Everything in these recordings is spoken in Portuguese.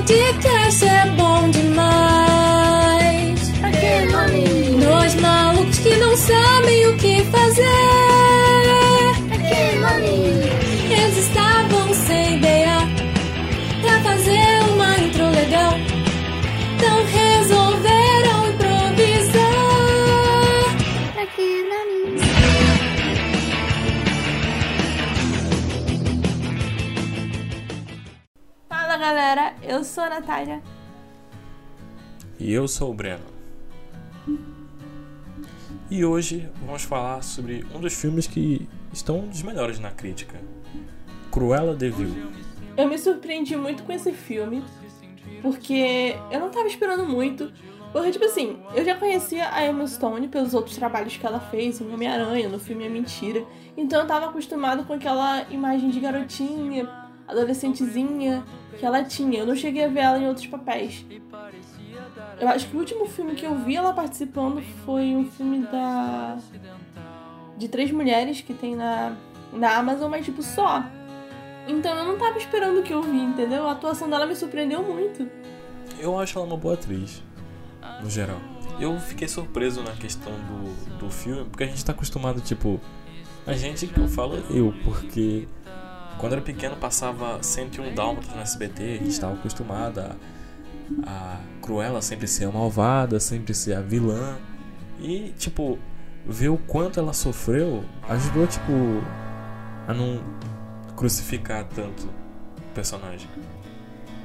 podcast é bom demais. Sou a Natália. E eu sou o Breno. E hoje vamos falar sobre um dos filmes que estão um dos melhores na crítica. Cruella de Vil. Eu me surpreendi muito com esse filme, porque eu não tava esperando muito. Porque, tipo assim, eu já conhecia a Emma Stone pelos outros trabalhos que ela fez em Homem-Aranha, no filme É Mentira. Então eu tava acostumado com aquela imagem de garotinha, adolescentezinha que ela tinha. Eu não cheguei a ver ela em outros papéis. Eu acho que o último filme que eu vi ela participando foi um filme da. de três mulheres que tem na, na Amazon, mas tipo só. Então eu não tava esperando o que eu vi, entendeu? A atuação dela me surpreendeu muito. Eu acho ela uma boa atriz, no geral. Eu fiquei surpreso na questão do, do filme, porque a gente tá acostumado, tipo. A gente que eu falo eu, porque quando era pequeno passava 101 Dálmatas no SBT, a gente estava acostumado a, a Cruella sempre ser a malvada, sempre ser a vilã. E, tipo, ver o quanto ela sofreu ajudou, tipo, a não crucificar tanto o personagem.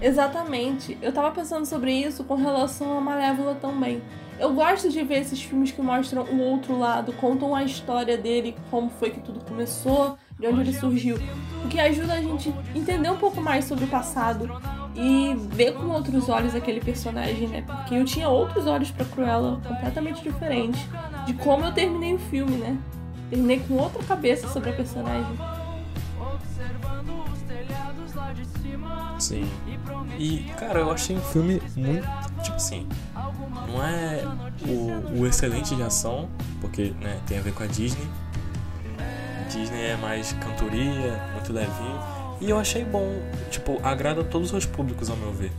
Exatamente. Eu tava pensando sobre isso com relação a Malévola também. Eu gosto de ver esses filmes que mostram o outro lado, contam a história dele, como foi que tudo começou, de onde ele surgiu. O que ajuda a gente entender um pouco mais sobre o passado e ver com outros olhos aquele personagem, né? Porque eu tinha outros olhos pra Cruella completamente diferentes de como eu terminei o filme, né? Terminei com outra cabeça sobre a personagem. Sim. E, cara, eu achei um filme muito. Tipo assim. Não é o, o excelente de ação, porque né, tem a ver com a Disney. Disney é mais cantoria, muito levinho. E eu achei bom. Tipo, agrada todos os públicos, ao meu ver.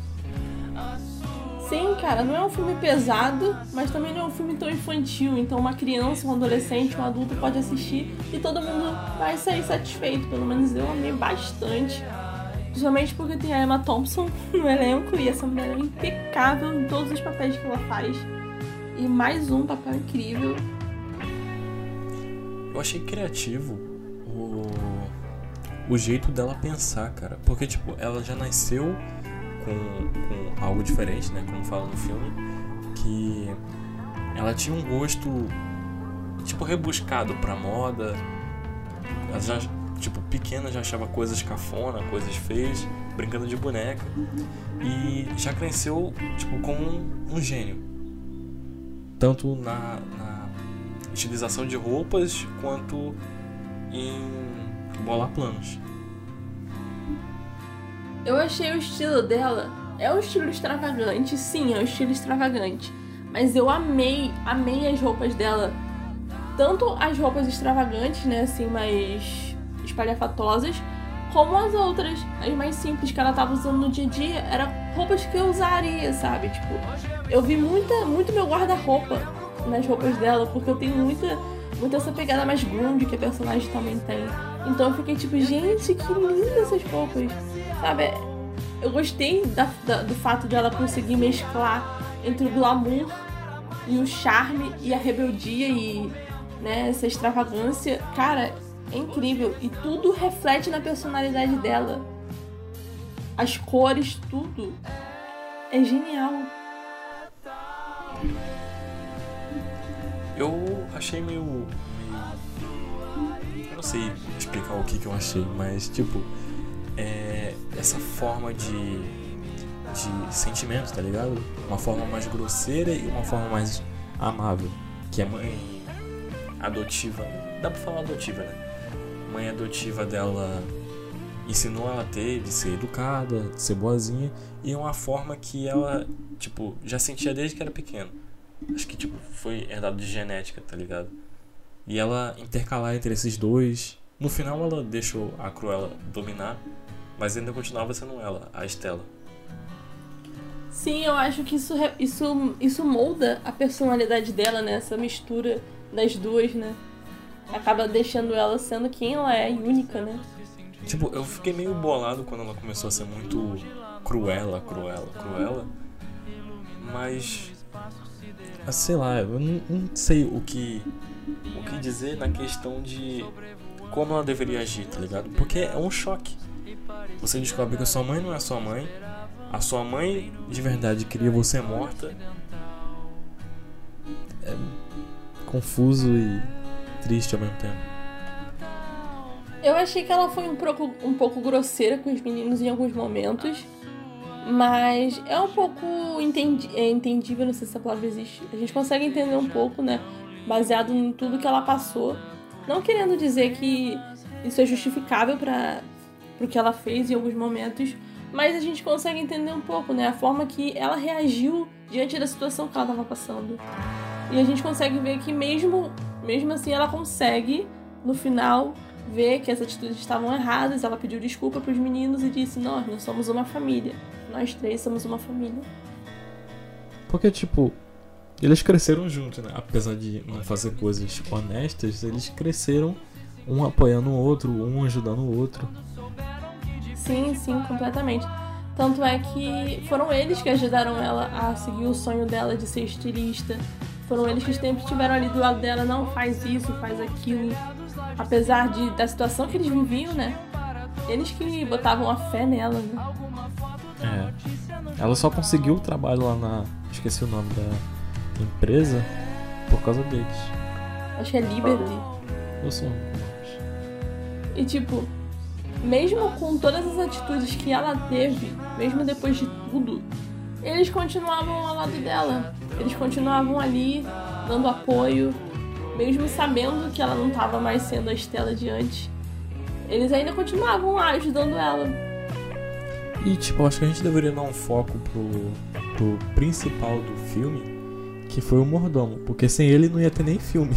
Sim, cara, não é um filme pesado, mas também não é um filme tão infantil. Então, uma criança, um adolescente, um adulto pode assistir e todo mundo vai sair satisfeito. Pelo menos eu amei bastante. Principalmente porque tem a Emma Thompson no elenco e essa mulher é impecável em todos os papéis que ela faz. E mais um papel incrível. Eu achei criativo o, o jeito dela pensar, cara. Porque, tipo, ela já nasceu com, com algo diferente, né? Como fala no filme. Que ela tinha um gosto, tipo, rebuscado pra moda. Ela já, tipo, pequena já achava coisas cafona, coisas feias, brincando de boneca. E já cresceu, tipo, como um, um gênio. Tanto na, na utilização de roupas quanto em bolar planos. Eu achei o estilo dela. É um estilo extravagante, sim, é um estilo extravagante. Mas eu amei, amei as roupas dela. Tanto as roupas extravagantes, né, assim, mais espalhafatosas, como as outras, as mais simples que ela tava usando no dia a dia, eram roupas que eu usaria, sabe? Tipo, eu vi muita, muito meu guarda-roupa nas roupas dela, porque eu tenho muita, muita essa pegada mais grunge que a personagem também tem. Então eu fiquei tipo, gente, que lindas essas roupas, sabe? Eu gostei da, da, do fato de ela conseguir mesclar entre o glamour e o charme e a rebeldia e né, essa extravagância. Cara, é incrível. E tudo reflete na personalidade dela. As cores, tudo. É genial. Eu achei meio. meio... Eu não sei explicar o que, que eu achei, mas tipo. É... Essa forma de. de sentimento, tá ligado? Uma forma mais grosseira e uma forma mais amável. Que a mãe adotiva. Dá pra falar adotiva, né? Mãe adotiva dela ensinou ela a ter, de ser educada, de ser boazinha, e é uma forma que ela, tipo, já sentia desde que era pequeno. Acho que, tipo, foi herdado de genética, tá ligado? E ela intercalar entre esses dois. No final ela deixou a Cruella dominar, mas ainda continuava sendo ela, a Estela. Sim, eu acho que isso, isso, isso molda a personalidade dela, né? Essa mistura das duas, né? Acaba deixando ela sendo quem ela é, única, né? Tipo, eu fiquei meio bolado quando ela começou a ser muito cruela, cruela, cruela. Mas. Ah, sei lá, eu não, não sei o que, o que dizer na questão de como ela deveria agir, tá ligado? Porque é um choque. Você descobre que a sua mãe não é sua mãe, a sua mãe de verdade queria você morta. É confuso e triste ao mesmo tempo. Eu achei que ela foi um pouco, um pouco grosseira com os meninos em alguns momentos. Mas é um pouco entendi, é entendível, não sei se essa palavra existe. A gente consegue entender um pouco, né? Baseado em tudo que ela passou. Não querendo dizer que isso é justificável para o que ela fez em alguns momentos, mas a gente consegue entender um pouco, né? A forma que ela reagiu diante da situação que ela estava passando. E a gente consegue ver que mesmo, mesmo assim ela consegue, no final, ver que as atitudes estavam erradas. Ela pediu desculpa para os meninos e disse: Nós, nós somos uma família. Nós três somos uma família. Porque, tipo, eles cresceram juntos, né? Apesar de não fazer coisas honestas, eles cresceram um apoiando o outro, um ajudando o outro. Sim, sim, completamente. Tanto é que foram eles que ajudaram ela a seguir o sonho dela de ser estilista. Foram eles que sempre estiveram ali do lado dela, não faz isso, faz aquilo. Apesar de, da situação que eles viviam, né? Eles que botavam a fé nela, né? É. Ela só conseguiu o trabalho lá na. Esqueci o nome da empresa por causa deles. Acho que é Liberty. Eu sou. E tipo, mesmo com todas as atitudes que ela teve, mesmo depois de tudo, eles continuavam ao lado dela. Eles continuavam ali, dando apoio, mesmo sabendo que ela não estava mais sendo a Estela de antes. Eles ainda continuavam lá ajudando ela. E tipo, acho que a gente deveria dar um foco pro, pro principal do filme, que foi o mordomo, porque sem ele não ia ter nem filme.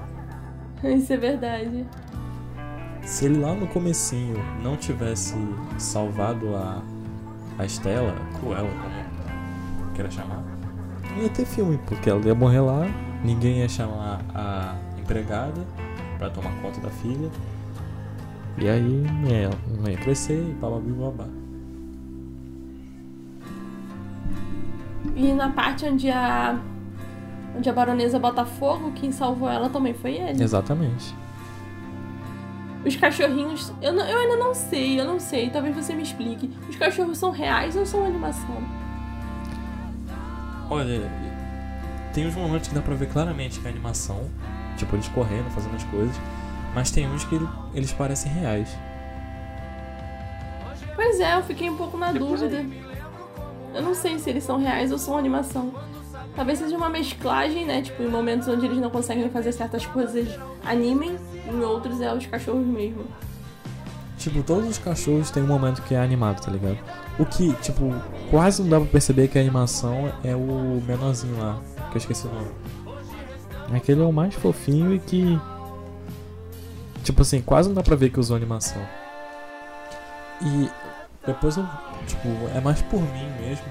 Isso é verdade. Se ele lá no comecinho não tivesse salvado a, a Estela, Cruella, como queira chamar, não ia ter filme, porque ela ia morrer lá, ninguém ia chamar a empregada para tomar conta da filha. E aí não ia, não ia crescer e bababi babá. E na parte onde a onde a baronesa bota fogo, quem salvou ela também foi ele. Exatamente. Os cachorrinhos, eu, não, eu ainda não sei, eu não sei, talvez você me explique. Os cachorros são reais ou são animação? Olha, tem uns momentos que dá pra ver claramente que é animação, tipo eles correndo, fazendo as coisas, mas tem uns que eles parecem reais. Pois é, eu fiquei um pouco na dúvida. Eu não sei se eles são reais ou são animação. Talvez seja uma mesclagem, né? Tipo, em momentos onde eles não conseguem fazer certas coisas animem, em outros é os cachorros mesmo. Tipo, todos os cachorros têm um momento que é animado, tá ligado? O que, tipo, quase não dá pra perceber que a animação é o menorzinho lá, que eu esqueci o nome. Aquele é o mais fofinho e que. Tipo assim, quase não dá pra ver que usou animação. E depois eu. Tipo, é mais por mim mesmo.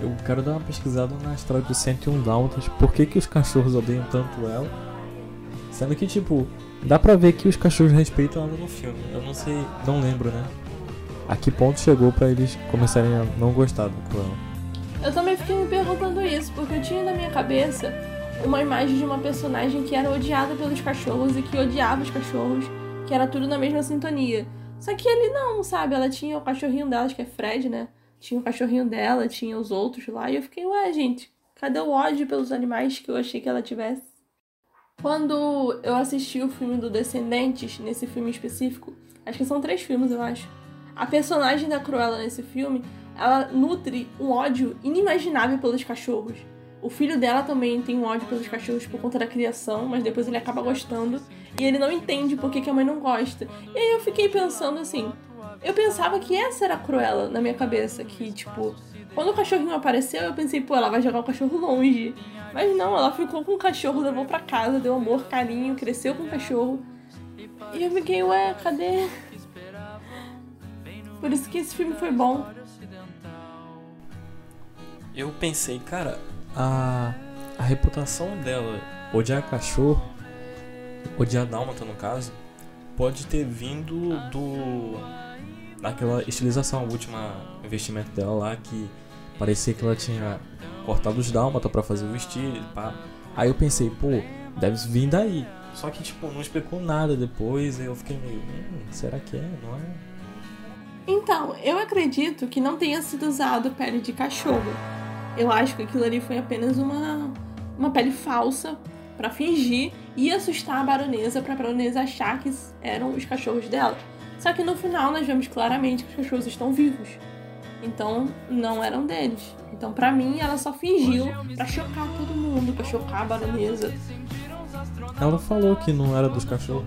Eu quero dar uma pesquisada na história do 101 Dálmatas. Por que, que os cachorros odeiam tanto ela? Sendo que, tipo, dá pra ver que os cachorros respeitam ela no filme. Eu não sei, não lembro, né? A que ponto chegou pra eles começarem a não gostar do Cruella? Eu também fiquei me perguntando isso, porque eu tinha na minha cabeça uma imagem de uma personagem que era odiada pelos cachorros e que odiava os cachorros, que era tudo na mesma sintonia. Só que ele não, sabe? Ela tinha o cachorrinho dela, que é Fred, né? Tinha o cachorrinho dela, tinha os outros lá, e eu fiquei, ué, gente, cadê o ódio pelos animais que eu achei que ela tivesse? Quando eu assisti o filme do Descendentes, nesse filme específico, acho que são três filmes, eu acho. A personagem da Cruella nesse filme, ela nutre um ódio inimaginável pelos cachorros. O filho dela também tem um ódio pelos cachorros por conta da criação, mas depois ele acaba gostando. E ele não entende por que, a mãe não gosta. E aí eu fiquei pensando assim. Eu pensava que essa era a Cruella na minha cabeça. Que, tipo, quando o cachorrinho apareceu, eu pensei, pô, ela vai jogar o cachorro longe. Mas não, ela ficou com o cachorro, levou pra casa, deu amor, carinho, cresceu com o cachorro. E eu fiquei, ué, cadê? Por isso que esse filme foi bom. eu pensei, cara, a, a reputação dela, odiar cachorro, odiar dálmata no caso, pode ter vindo do. Daquela estilização, o último investimento dela lá, que parecia que ela tinha cortado os dálmata para fazer o vestido, pá. Aí eu pensei, pô, deve vir daí. Só que, tipo, não explicou nada depois, eu fiquei meio, hum, será que é? Não é? Então, eu acredito que não tenha sido usado pele de cachorro. Eu acho que aquilo ali foi apenas uma, uma pele falsa para fingir e assustar a baronesa para a baronesa achar que eram os cachorros dela. Só que no final nós vemos claramente que os cachorros estão vivos. Então não eram deles. Então para mim ela só fingiu para chocar todo mundo, para chocar a baronesa. Ela falou que não era dos cachorros.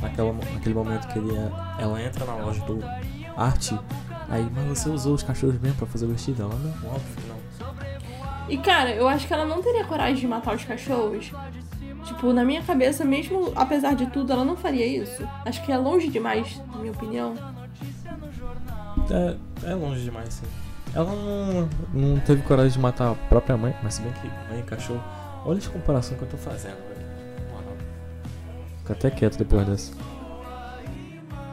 Naquela, naquele momento que ele, ela entra na loja do Arte. Aí, mas você usou os cachorros mesmo pra fazer o vestido? Ela não, óbvio não. E cara, eu acho que ela não teria coragem de matar os cachorros. Tipo, na minha cabeça, mesmo apesar de tudo, ela não faria isso. Acho que é longe demais, na minha opinião. É, é longe demais, sim. Ela não, não teve coragem de matar a própria mãe, mas se bem que mãe e cachorro. Olha a comparação que eu tô fazendo, velho. Fica até quieto depois dessa.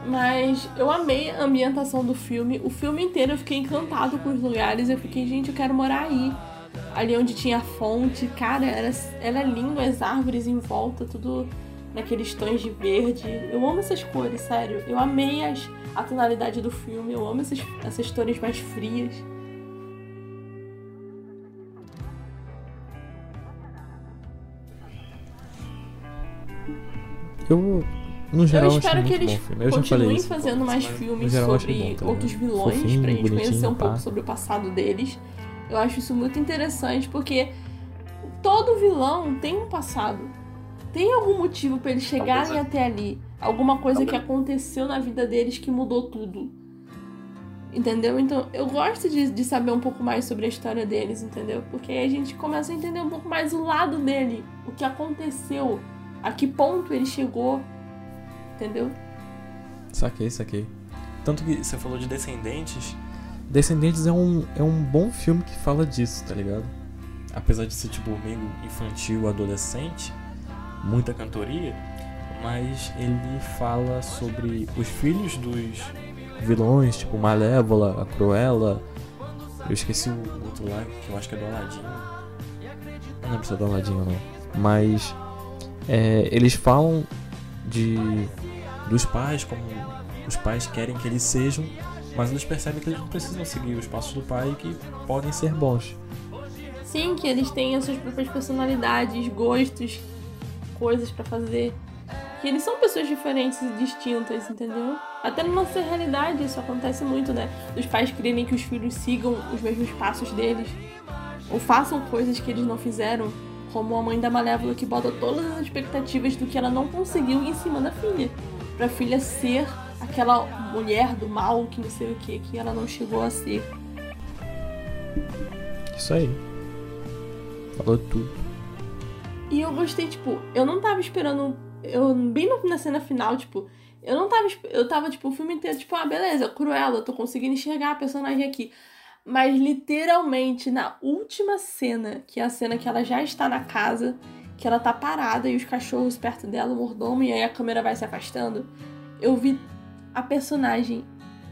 Mas eu amei a ambientação do filme. O filme inteiro eu fiquei encantado com os lugares. Eu fiquei, gente, eu quero morar aí. Ali onde tinha a fonte, cara, era, era lindo as árvores em volta, tudo naqueles tons de verde. Eu amo essas cores, sério. Eu amei as, a tonalidade do filme. Eu amo essas, essas cores mais frias. Eu, no geral, eu espero que eles continuem fazendo mais filmes geral, sobre bom, outros vilões Fofinho, pra gente conhecer um pouco sobre o passado deles. Eu acho isso muito interessante porque todo vilão tem um passado. Tem algum motivo para eles chegarem até ali. Alguma coisa que aconteceu na vida deles que mudou tudo. Entendeu? Então eu gosto de, de saber um pouco mais sobre a história deles, entendeu? Porque aí a gente começa a entender um pouco mais o lado dele, o que aconteceu, a que ponto ele chegou, entendeu? Saquei, saquei. Tanto que você falou de Descendentes. Descendentes é um, é um bom filme que fala disso, tá ligado? Apesar de ser tipo meio infantil, adolescente, muita cantoria, mas ele fala sobre os filhos dos vilões, tipo Malévola, a Cruella. Eu esqueci o outro lá, que eu acho que é do Aladdin. Não lembro se é do Aladdin ou não. Mas é, eles falam de dos pais como os pais querem que eles sejam, mas eles percebem que eles não precisam seguir os passos do pai e que podem ser bons. Sim, que eles têm as suas próprias personalidades, gostos, coisas para fazer. Que eles são pessoas diferentes e distintas, entendeu? Até na nossa realidade isso acontece muito, né? Os pais querem que os filhos sigam os mesmos passos deles. Ou façam coisas que eles não fizeram como a mãe da Malévola que bota todas as expectativas do que ela não conseguiu em cima da filha. Pra filha ser aquela mulher do mal que não sei o que, que ela não chegou a ser. Isso aí. Falou tudo. E eu gostei, tipo, eu não tava esperando. Eu, bem na cena final, tipo, eu não tava. Eu tava, tipo, o filme inteiro, tipo, ah, beleza, Cruella, eu tô conseguindo enxergar a personagem aqui. Mas literalmente na última cena, que é a cena que ela já está na casa, que ela tá parada e os cachorros perto dela, o mordomo, e aí a câmera vai se afastando, eu vi a personagem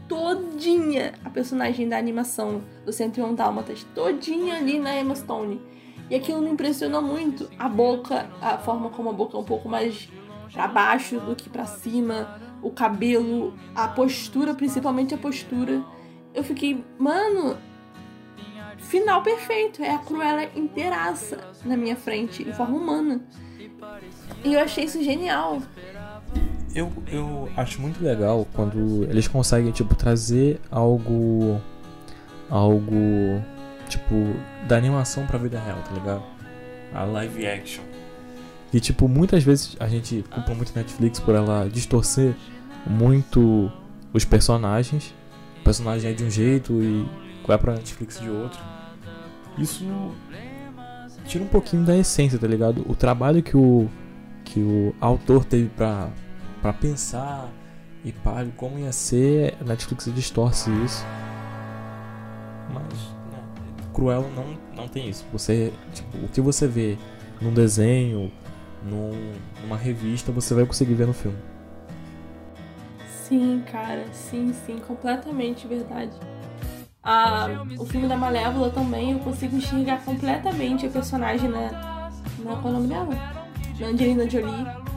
todinha, a personagem da animação do 101 Dálmatas, todinha ali na Emma Stone. E aquilo me impressionou muito. A boca, a forma como a boca é um pouco mais para baixo do que para cima, o cabelo, a postura, principalmente a postura eu fiquei, mano, final perfeito. É a Cruella inteiraça na minha frente, de forma humana. E eu achei isso genial. Eu, eu acho muito legal quando eles conseguem, tipo, trazer algo. Algo. Tipo, da animação pra vida real, tá ligado? A live action. E, tipo, muitas vezes a gente culpa muito Netflix por ela distorcer muito os personagens o personagem é de um jeito e vai pra Netflix de outro. Isso tira um pouquinho da essência, tá ligado? O trabalho que o, que o autor teve pra, pra pensar e pá, como ia ser, a Netflix distorce isso. Mas, né, Cruella não, não tem isso. Você, tipo, o que você vê num desenho, num, numa revista, você vai conseguir ver no filme. Sim, cara, sim, sim, completamente verdade. Ah, o filme da Malévola também eu consigo enxergar completamente a personagem na. na qual é o nome dela? Na Angelina Jolie.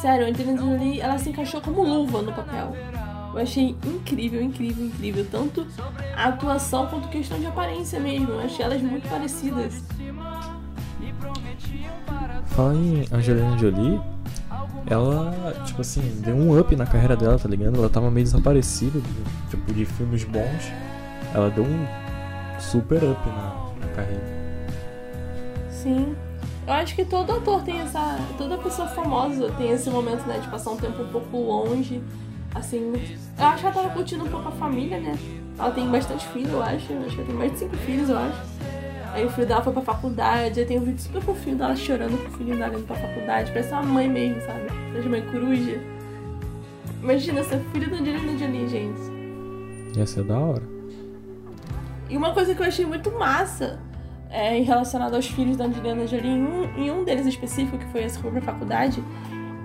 Sério, a Angelina Jolie ela se encaixou como luva no papel. Eu achei incrível, incrível, incrível. Tanto a atuação quanto questão de aparência mesmo. Eu achei elas muito parecidas. Fala em Angelina Jolie, ela, tipo assim, deu um up na carreira dela, tá ligado? Ela tava meio desaparecida, tipo, de filmes bons. Ela deu um super up na, na carreira. Sim. Eu acho que todo ator tem essa. Toda pessoa famosa tem esse momento, né? De passar um tempo um pouco longe. Assim. Eu acho que ela tava curtindo um pouco a família, né? Ela tem bastante filhos, eu acho. Eu acho que ela tem mais de cinco filhos, eu acho. Aí o filho dela foi pra faculdade. Aí tem um vídeo super fofinho dela chorando com o filho dela indo pra faculdade. Parece uma mãe mesmo, sabe? Parece mãe coruja. Imagina ser filho da Angelina Jolie, gente. Ia ser da hora. E uma coisa que eu achei muito massa é, relacionado aos filhos da Angelina Jolie, em um, em um deles específico, que foi esse que foi pra faculdade,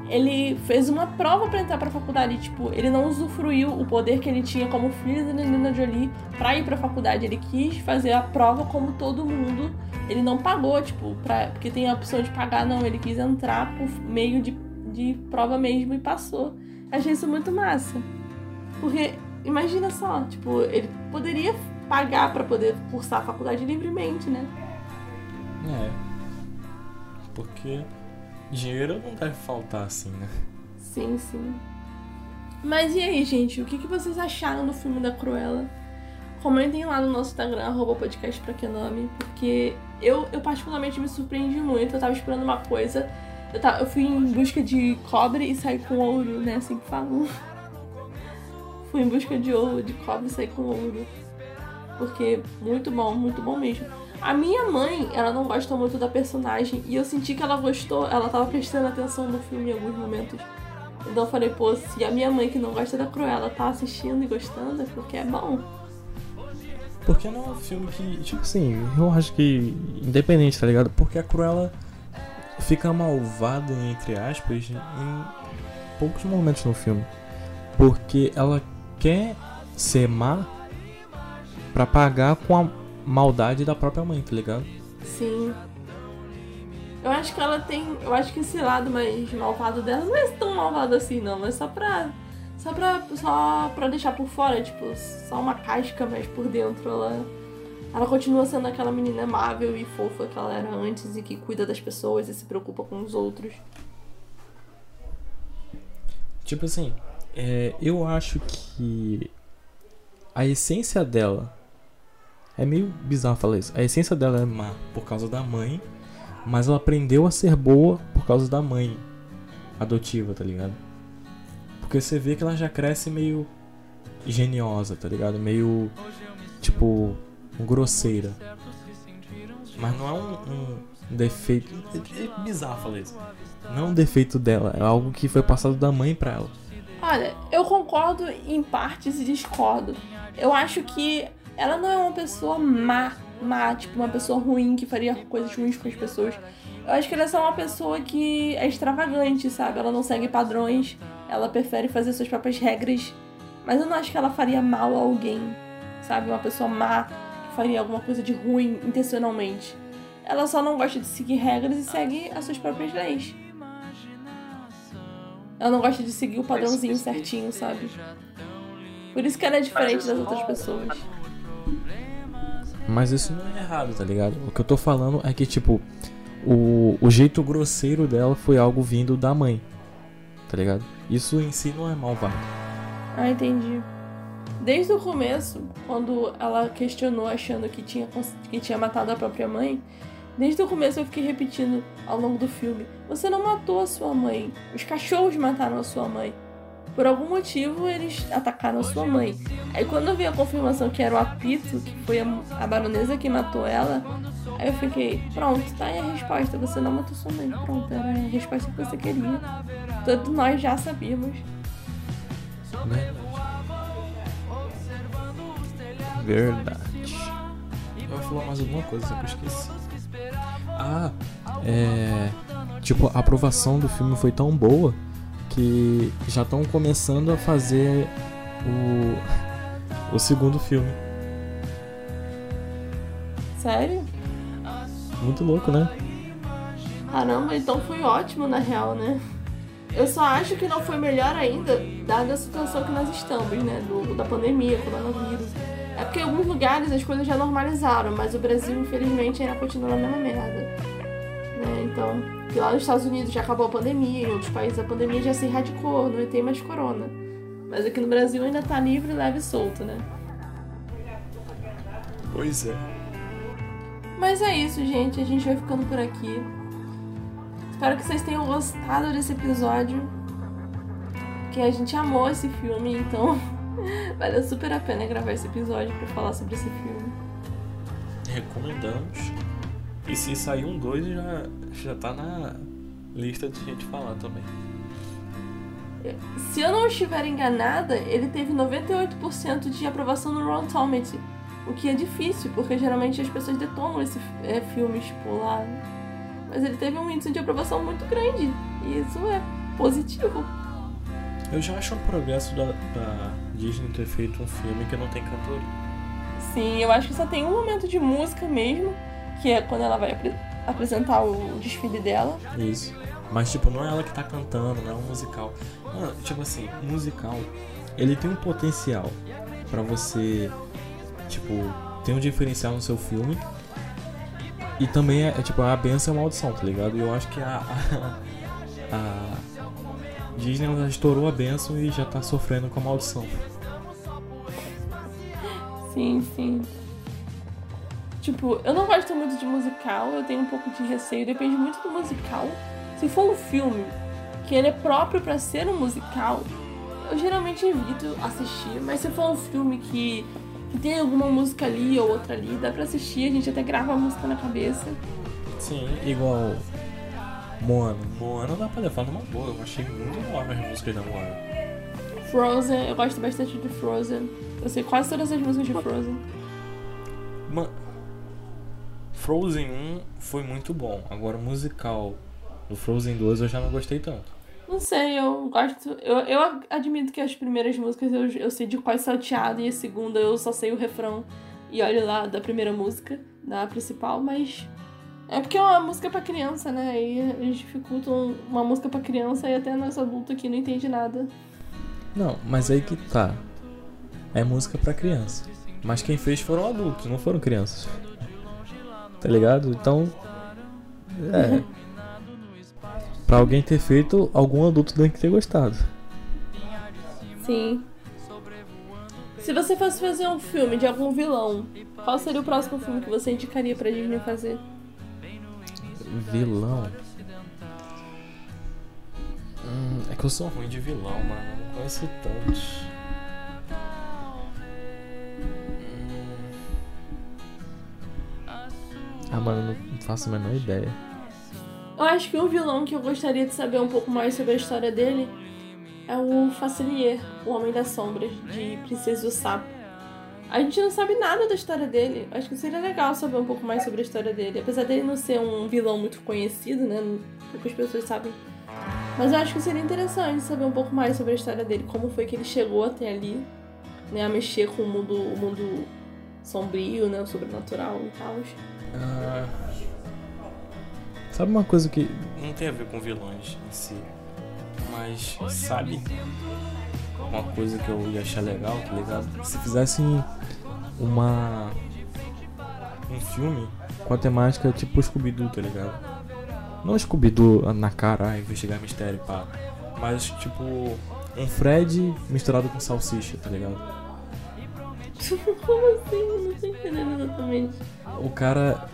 ele fez uma prova para entrar pra faculdade. Tipo, ele não usufruiu o poder que ele tinha como filho da Angelina Jolie pra ir pra faculdade. Ele quis fazer a prova como todo mundo. Ele não pagou, tipo, pra, porque tem a opção de pagar, não. Ele quis entrar por meio de, de prova mesmo e passou. Achei isso muito massa. Porque, imagina só, tipo, ele poderia pagar para poder cursar a faculdade livremente, né? É. Porque dinheiro não deve faltar assim, né? Sim, sim. Mas e aí, gente? O que, que vocês acharam do filme da Cruella? Comentem lá no nosso Instagram, arroba podcast pra que nome, porque eu, eu particularmente me surpreendi muito. Eu tava esperando uma coisa. Eu, tava, eu fui em busca de cobre e saí com ouro, né? Assim que falam. fui em busca de ouro, de cobre e saí com ouro. Porque muito bom, muito bom mesmo. A minha mãe, ela não gosta muito da personagem e eu senti que ela gostou, ela tava prestando atenção no filme em alguns momentos. Então eu falei, pô, se a minha mãe que não gosta da Cruella tá assistindo e gostando, é porque é bom. Porque não é um filme que, tipo assim, eu acho que independente, tá ligado? Porque a Cruella fica malvada, entre aspas, em poucos momentos no filme. Porque ela quer ser má pra pagar com a maldade da própria mãe, tá ligado? Sim. Eu acho que ela tem. Eu acho que esse lado mais malvado dela não é tão malvado assim, não. Mas só pra. Só pra, só pra deixar por fora, tipo, só uma casca, mas por dentro ela. Ela continua sendo aquela menina amável e fofa que ela era antes e que cuida das pessoas e se preocupa com os outros. Tipo assim, é, eu acho que a essência dela é meio bizarro falar isso. A essência dela é má por causa da mãe, mas ela aprendeu a ser boa por causa da mãe adotiva, tá ligado? Porque você vê que ela já cresce meio geniosa, tá ligado? Meio tipo grosseira. Mas não é um, um defeito. É bizarro falar isso. Não é um defeito dela, é algo que foi passado da mãe pra ela. Olha, eu concordo em partes e discordo. Eu acho que ela não é uma pessoa má, má, tipo, uma pessoa ruim que faria coisas ruins com as pessoas. Eu acho que ela é só uma pessoa que é extravagante, sabe? Ela não segue padrões, ela prefere fazer suas próprias regras. Mas eu não acho que ela faria mal a alguém, sabe? Uma pessoa má que faria alguma coisa de ruim intencionalmente. Ela só não gosta de seguir regras e segue as suas próprias leis. Ela não gosta de seguir o padrãozinho certinho, sabe? Por isso que ela é diferente das outras pessoas. Mas isso não é errado, tá ligado? O que eu tô falando é que, tipo, o, o jeito grosseiro dela foi algo vindo da mãe. Tá ligado? Isso em si não é malvado. Ah, entendi. Desde o começo, quando ela questionou achando que tinha, que tinha matado a própria mãe, desde o começo eu fiquei repetindo ao longo do filme: Você não matou a sua mãe. Os cachorros mataram a sua mãe. Por algum motivo eles atacaram a sua mãe. Aí quando eu vi a confirmação que era o apito, que foi a, a baronesa que matou ela, aí eu fiquei, pronto, tá aí a resposta, você não matou sua mãe. Pronto, era a resposta que você queria. Todos nós já sabíamos. Verdade. Eu falar mais alguma coisa, só que eu esqueci. Ah, é. Tipo, a aprovação do filme foi tão boa que já estão começando a fazer o, o segundo filme. Sério? Muito louco, né? Caramba, então foi ótimo na real, né? Eu só acho que não foi melhor ainda, dada a situação que nós estamos, né? Do, da pandemia, coronavírus. É porque em alguns lugares as coisas já normalizaram, mas o Brasil, infelizmente, ainda continua na mesma merda. Né? Então, que lá nos Estados Unidos já acabou a pandemia, em outros países a pandemia já se erradicou, não tem mais corona. Mas aqui no Brasil ainda tá livre, leve e solto, né? Pois é. Mas é isso, gente. A gente vai ficando por aqui. Espero que vocês tenham gostado desse episódio. Que a gente amou esse filme, então valeu super a pena gravar esse episódio para falar sobre esse filme. Recomendamos. E se sair um 2 já, já tá na lista de gente falar também. Se eu não estiver enganada, ele teve 98% de aprovação no Rotten Tomatoes. O que é difícil, porque geralmente as pessoas detonam esse é, filme tipo, lá mas ele teve um índice de aprovação muito grande. E isso é positivo. Eu já acho um progresso da, da Disney ter feito um filme que não tem cantoria. Sim, eu acho que só tem um momento de música mesmo, que é quando ela vai apresentar o desfile dela. Isso. Mas, tipo, não é ela que tá cantando, não é um musical. Mano, tipo assim, musical, ele tem um potencial para você, tipo, ter um diferencial no seu filme e também é, é, tipo, a benção é a maldição, tá ligado? E eu acho que a, a, a Disney já estourou a benção e já tá sofrendo com a maldição. Sim, sim. Tipo, eu não gosto muito de musical, eu tenho um pouco de receio, depende muito do musical. Se for um filme que ele é próprio para ser um musical, eu geralmente evito assistir, mas se for um filme que que tem alguma música ali ou outra ali, dá pra assistir, a gente até grava a música na cabeça. Sim, igual Moana. Moana dá pra levar numa boa, eu achei muito boa as músicas da Moana. Frozen, eu gosto bastante de Frozen. Eu sei quase todas as músicas de Frozen. Man... Frozen 1 foi muito bom, agora o musical do Frozen 2 eu já não gostei tanto. Não sei, eu gosto. Eu, eu admito que as primeiras músicas eu, eu sei de qual salteado e a segunda eu só sei o refrão e olho lá da primeira música, da principal, mas. É porque é uma música pra criança, né? E eles dificultam uma música pra criança e até nós adultos aqui não entende nada. Não, mas aí que tá. É música pra criança. Mas quem fez foram adultos, não foram crianças. Tá ligado? Então. É. Pra alguém ter feito, algum adulto tem que ter gostado. Sim. Se você fosse fazer um filme de algum vilão, qual seria o próximo filme que você indicaria pra Disney fazer? Vilão? Hum, é que eu sou ruim de vilão, mano. Eu não conheço tantos. Ah, mano, não faço a menor ideia. Eu acho que um vilão que eu gostaria de saber um pouco mais sobre a história dele é o Facilier, o Homem das Sombras, de Princesa do Sapo. A gente não sabe nada da história dele. Acho que seria legal saber um pouco mais sobre a história dele. Apesar dele não ser um vilão muito conhecido, né? Poucas pessoas sabem. Mas eu acho que seria interessante saber um pouco mais sobre a história dele. Como foi que ele chegou até ali, né? A mexer com o mundo, o mundo sombrio, né? O sobrenatural e tal. Uh, Sabe uma coisa que não tem a ver com vilões em si, mas sabe uma coisa que eu ia achar legal, tá ligado? Se fizessem uma um filme com a temática tipo Scooby-Doo, tá ligado? Não Scooby-Doo na cara, ah, investigar mistério, pá. Mas tipo um Fred misturado com salsicha, tá ligado? Como assim? Não tô entendendo exatamente. O cara.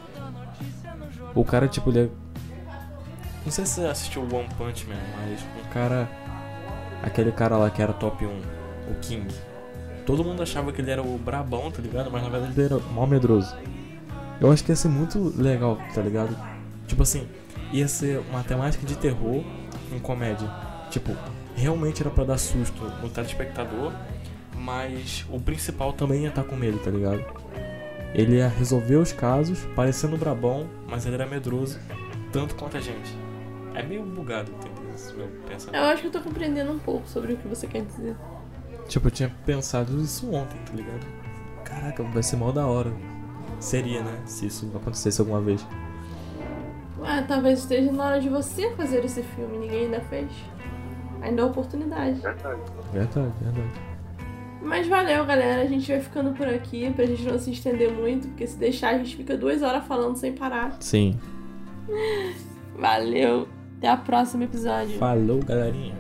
O cara, tipo, ele é não sei se você assistiu One Punch Man, mas um cara. Aquele cara lá que era top 1, o King. Todo mundo achava que ele era o brabão, tá ligado? Mas na verdade ele era mal medroso. Eu acho que ia ser muito legal, tá ligado? Tipo assim, ia ser uma temática de terror em comédia. Tipo, realmente era para dar susto no telespectador, mas o principal também ia estar tá com medo, tá ligado? Ele ia resolver os casos, parecendo brabão, mas ele era medroso, tanto quanto a gente. É meio bugado, entendeu? Esse meu pensamento. Eu acho que eu tô compreendendo um pouco sobre o que você quer dizer. Tipo, eu tinha pensado isso ontem, tá ligado? Caraca, vai ser mal da hora. Seria, né? Se isso acontecesse alguma vez. Ah, talvez esteja na hora de você fazer esse filme, ninguém ainda fez. Ainda é oportunidade. Verdade. Verdade, verdade. Mas valeu, galera. A gente vai ficando por aqui pra gente não se estender muito, porque se deixar a gente fica duas horas falando sem parar. Sim. Valeu. Até o próximo episódio. Falou, galerinha.